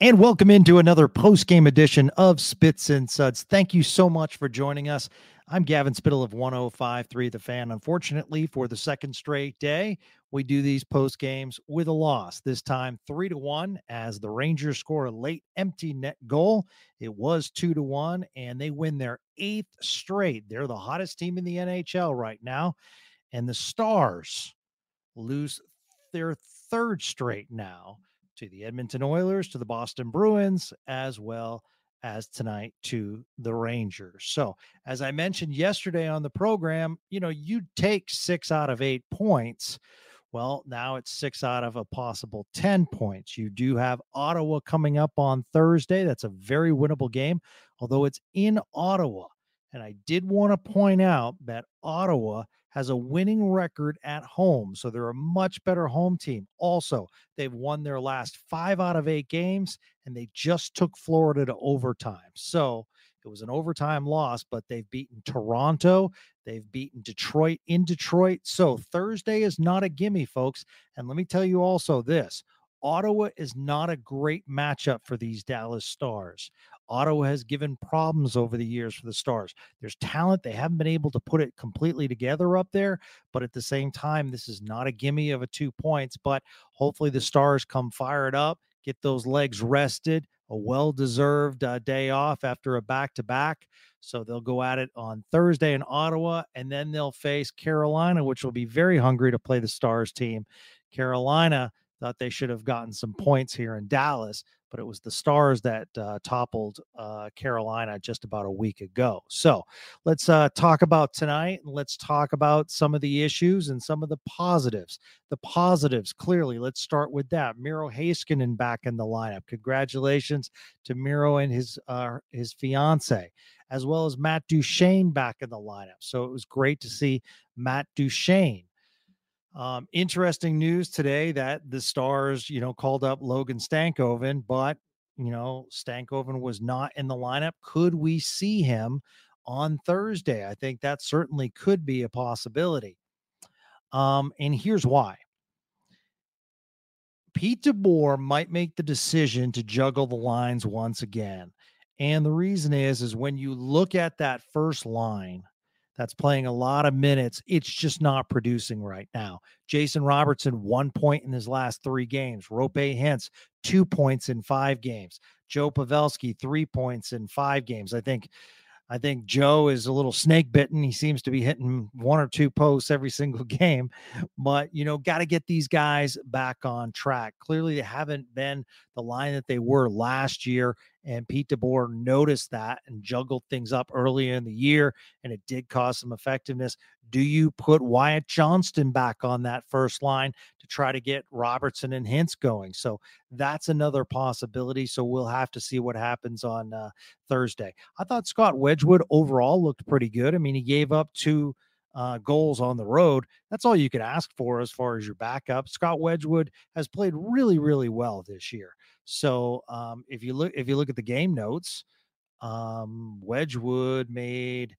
And welcome into another post game edition of Spits and Suds. Thank you so much for joining us. I'm Gavin Spittle of 105.3 The Fan. Unfortunately, for the second straight day, we do these post games with a loss. This time, three to one, as the Rangers score a late empty net goal. It was two to one, and they win their eighth straight. They're the hottest team in the NHL right now and the Stars lose their third straight now to the Edmonton Oilers, to the Boston Bruins, as well as tonight to the Rangers. So, as I mentioned yesterday on the program, you know, you take six out of eight points. Well, now it's six out of a possible 10 points. You do have Ottawa coming up on Thursday. That's a very winnable game, although it's in Ottawa. And I did want to point out that Ottawa has a winning record at home. So they're a much better home team. Also, they've won their last five out of eight games and they just took Florida to overtime. So it was an overtime loss, but they've beaten Toronto. They've beaten Detroit in Detroit. So Thursday is not a gimme, folks. And let me tell you also this Ottawa is not a great matchup for these Dallas Stars. Ottawa has given problems over the years for the Stars. There's talent. They haven't been able to put it completely together up there, but at the same time, this is not a gimme of a two points. But hopefully, the Stars come fired up, get those legs rested, a well deserved uh, day off after a back to back. So they'll go at it on Thursday in Ottawa, and then they'll face Carolina, which will be very hungry to play the Stars team. Carolina thought they should have gotten some points here in Dallas, but it was the Stars that uh, toppled uh, Carolina just about a week ago. So let's uh, talk about tonight let's talk about some of the issues and some of the positives. The positives, clearly, let's start with that. Miro Heiskanen back in the lineup. Congratulations to Miro and his uh, his fiance, as well as Matt Duchene back in the lineup. So it was great to see Matt Duchene um, interesting news today that the Stars, you know, called up Logan Stankoven, but you know, Stankoven was not in the lineup. Could we see him on Thursday? I think that certainly could be a possibility. Um, and here's why. Pete DeBoer might make the decision to juggle the lines once again. And the reason is, is when you look at that first line, that's playing a lot of minutes. It's just not producing right now. Jason Robertson, one point in his last three games. Roope Hintz, two points in five games. Joe Pavelski, three points in five games. I think I think Joe is a little snake bitten. He seems to be hitting one or two posts every single game, but you know, got to get these guys back on track. Clearly, they haven't been the line that they were last year. And Pete DeBoer noticed that and juggled things up early in the year, and it did cause some effectiveness. Do you put Wyatt Johnston back on that first line to try to get Robertson and Hintz going? So that's another possibility. So we'll have to see what happens on uh, Thursday. I thought Scott Wedgewood overall looked pretty good. I mean, he gave up two uh, goals on the road. That's all you could ask for as far as your backup. Scott Wedgewood has played really, really well this year. So um, if you look if you look at the game notes, um, Wedgewood made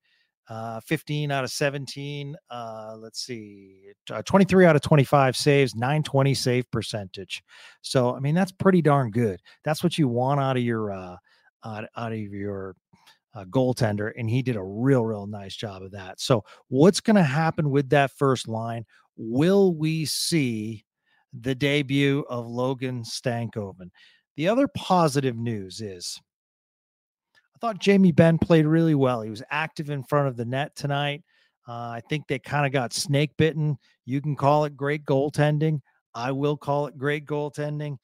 uh, 15 out of 17. Uh, let's see, uh, 23 out of 25 saves, 920 save percentage. So I mean that's pretty darn good. That's what you want out of your uh, out, out of your uh, goaltender, and he did a real, real nice job of that. So, what's going to happen with that first line? Will we see the debut of Logan Stankoven? The other positive news is I thought Jamie Benn played really well. He was active in front of the net tonight. Uh, I think they kind of got snake bitten. You can call it great goaltending. I will call it great goaltending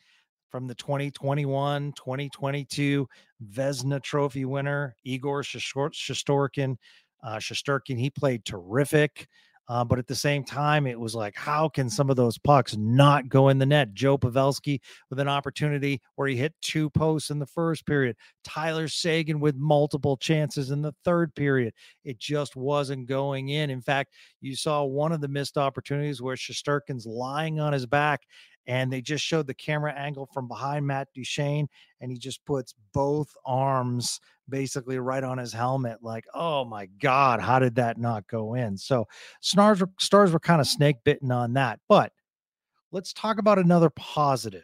from the 2021 2022 Vezina Trophy winner, Igor Shostorkin. Uh, Shesterkin, he played terrific. Uh, but at the same time, it was like, how can some of those pucks not go in the net? Joe Pavelski with an opportunity where he hit two posts in the first period. Tyler Seguin with multiple chances in the third period. It just wasn't going in. In fact, you saw one of the missed opportunities where Shesterkin's lying on his back and they just showed the camera angle from behind Matt Duchene, and he just puts both arms basically right on his helmet. Like, oh my God, how did that not go in? So stars were, stars were kind of snake bitten on that. But let's talk about another positive.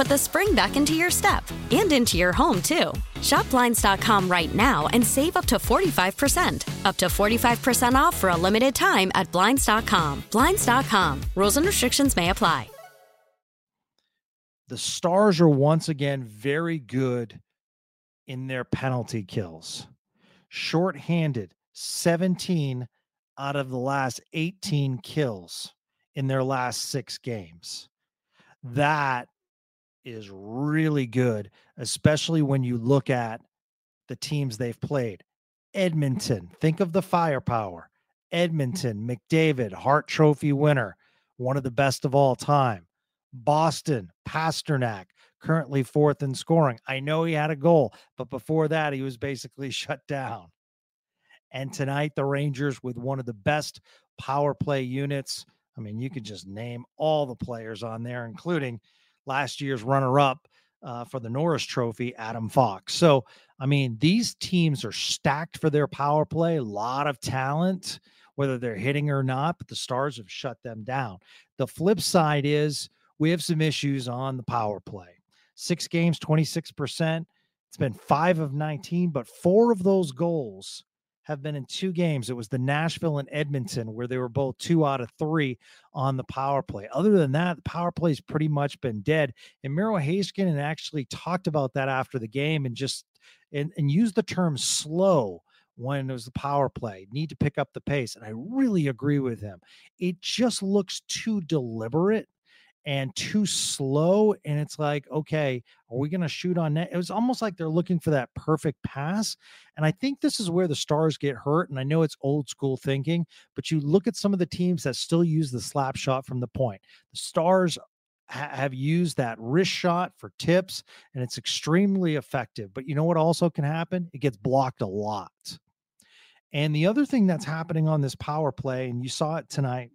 put the spring back into your step and into your home, too. Shop Blinds.com right now and save up to 45%. Up to 45% off for a limited time at Blinds.com. Blinds.com. Rules and restrictions may apply. The Stars are once again very good in their penalty kills. Short-handed, 17 out of the last 18 kills in their last six games. That is really good, especially when you look at the teams they've played. Edmonton, think of the firepower. Mm. Edmonton, McDavid, Hart Trophy winner, one of the best of all time. Boston, Pastrnak, currently fourth in scoring. I know he had a goal, but before that, he was basically shut down. And tonight, the Rangers with one of the best power play units. I mean, you could just name all the players on there, including last year's runner up uh, for the Norris Trophy, Adam Fox. So I mean, these teams are stacked for their power play, a lot of talent, whether they're hitting or not, but the Stars have shut them down. The flip side is we have some issues on the power play. Six games, 26%. It's been five of 19, but four of those goals have been in two games. It was the Nashville and Edmonton, where they were both two out of three on the power play. Other than that, the power play's pretty much been dead. And Miro Heiskanen actually talked about that after the game and just and, and used the term slow when it was the power play, need to pick up the pace. And I really agree with him. It just looks too deliberate and too slow. And it's like, okay, are we going to shoot on net? It was almost like they're looking for that perfect pass. And I think this is where the stars get hurt. And I know it's old school thinking, but you look at some of the teams that still use the slap shot from the point. The stars have used that wrist shot for tips and it's extremely effective. But you know what also can happen? It gets blocked a lot. And the other thing that's happening on this power play, and you saw it tonight,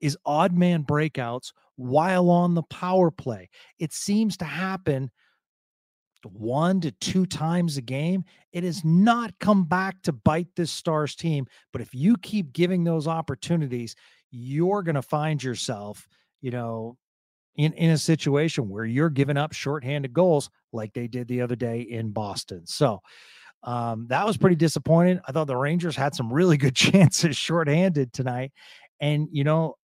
is odd man breakouts while on the power play. It seems to happen one to two times a game. It has not come back to bite this Stars team. But if you keep giving those opportunities, you're going to find yourself, you know, in, in a situation where you're giving up shorthanded goals like they did the other day in Boston. So um, that was pretty disappointing. I thought the Rangers had some really good chances shorthanded tonight. And, you know,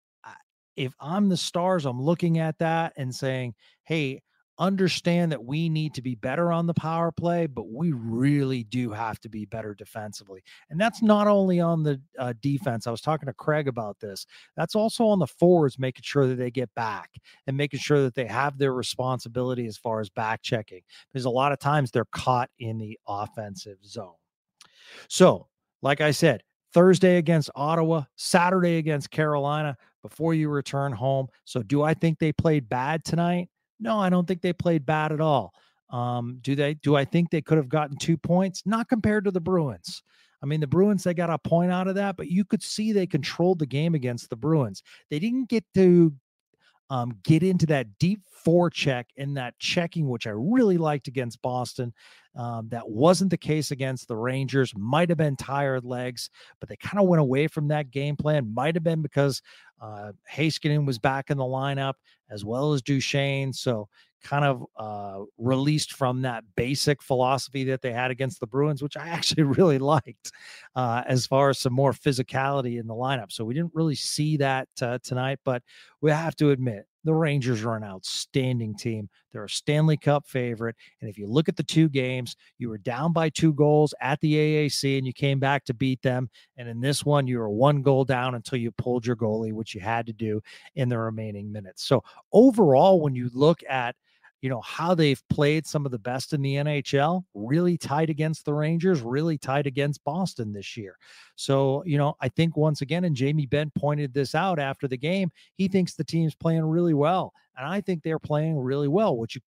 if I'm the stars, I'm looking at that and saying, hey, understand that we need to be better on the power play, but we really do have to be better defensively. And that's not only on the uh, defense. I was talking to Craig about this. That's also on the forwards, making sure that they get back and making sure that they have their responsibility as far as back checking. Because a lot of times they're caught in the offensive zone. So, like I said, Thursday against Ottawa, Saturday against Carolina before you return home. So, do I think they played bad tonight? No, I don't think they played bad at all. Um, do they? Do I think they could have gotten two points? Not compared to the Bruins. I mean, the Bruins, they got a point out of that, but you could see they controlled the game against the Bruins. They didn't get to um, get into that deep forecheck and that checking, which I really liked against Boston. Um, that wasn't the case against the Rangers. Might have been tired legs, but they kind of went away from that game plan. Might have been because uh, Heiskanen was back in the lineup as well as Duchene. So kind of uh, released from that basic philosophy that they had against the Bruins, which I actually really liked uh, as far as some more physicality in the lineup. So we didn't really see that uh, tonight, but we have to admit the Rangers are an outstanding team. They're a Stanley Cup favorite. And if you look at the two games, you were down by two goals at the AAC and you came back to beat them. And in this one, you were one goal down until you pulled your goalie, which you had to do in the remaining minutes. So overall, when you look at you know how they've played some of the best in the NHL, really tight against the Rangers, really tight against Boston this year. So, you know, I think once again, and Jamie Benn pointed this out after the game, he thinks the team's playing really well. And I think they're playing really well. What you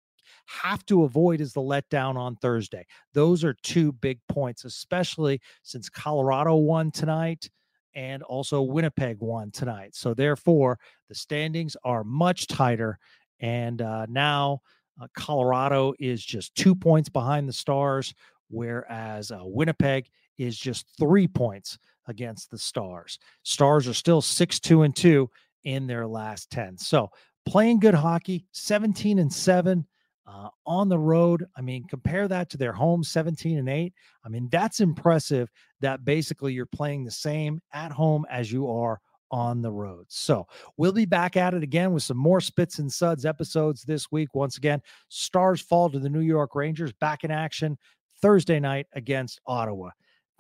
have to avoid is the letdown on Thursday. Those are two big points, especially since Colorado won tonight and also Winnipeg won tonight. So, therefore, the standings are much tighter. And uh, now uh, Colorado is just two points behind the Stars, whereas uh, Winnipeg is just three points against the Stars. Stars are still six, two, and two in their last 10. So playing good hockey, 17 and seven. Uh, on the road, I mean, compare that to their home 17 and 8. I mean, that's impressive that basically you're playing the same at home as you are on the road. So we'll be back at it again with some more Spits and Suds episodes this week. Once again, Stars fall to the New York Rangers back in action Thursday night against Ottawa.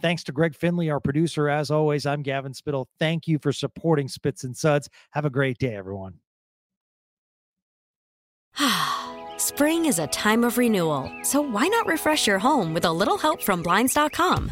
Thanks to Greg Finley, our producer. As always, I'm Gavin Spittle. Thank you for supporting Spits and Suds. Have a great day, everyone. Spring is a time of renewal, so why not refresh your home with a little help from Blinds.com?